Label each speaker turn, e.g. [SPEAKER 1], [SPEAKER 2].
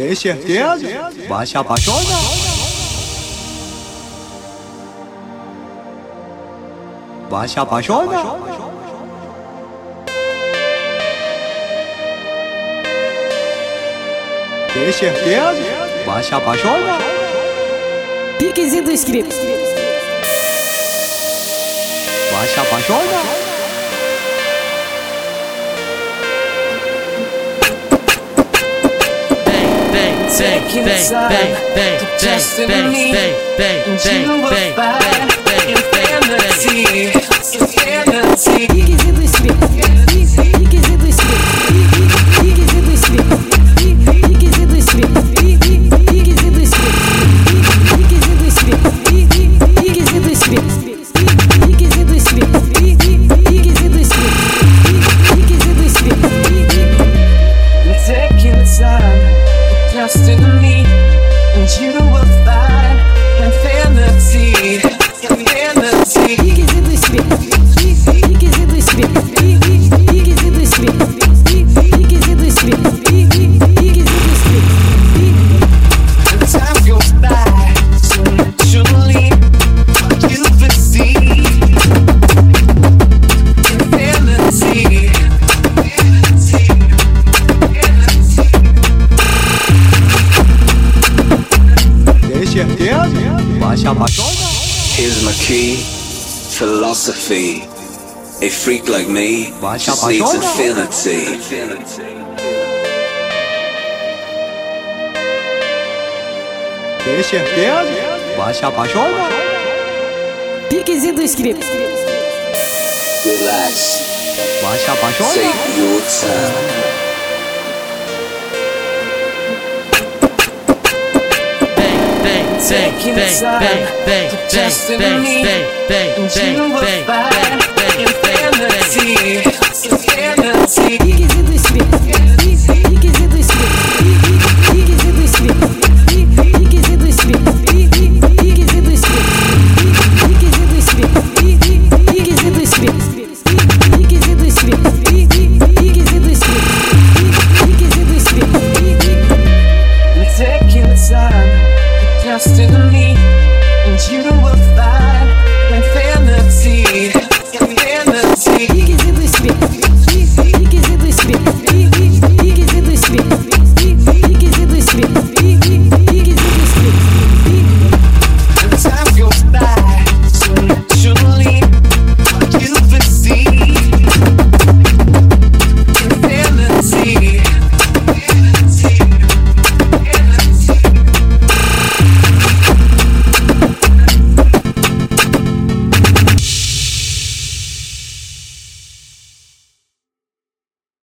[SPEAKER 1] Tem certeza? Vai se apaixonar. Vai se apaixonar. Tem certeza? Vai se apaixonar.
[SPEAKER 2] Piquezinho do script.
[SPEAKER 1] Vai se apaixonar.
[SPEAKER 3] Taking the time, just in me, and you were fine. To destiny, and you will find infinity, infinity.
[SPEAKER 1] Se apaixonar.
[SPEAKER 4] Here's my key, philosophy. A freak like me
[SPEAKER 1] Vai se
[SPEAKER 4] just needs
[SPEAKER 1] apaixonar.
[SPEAKER 4] infinity.
[SPEAKER 1] Tem certeza? Vai se apaixonar.
[SPEAKER 2] Piquezinho do script.
[SPEAKER 4] Relax,
[SPEAKER 1] Vai se apaixonar.
[SPEAKER 4] take your time.
[SPEAKER 2] Take your bang bang bang bang bang bang bang bang bang bang
[SPEAKER 3] bang time trusted me, and you don't.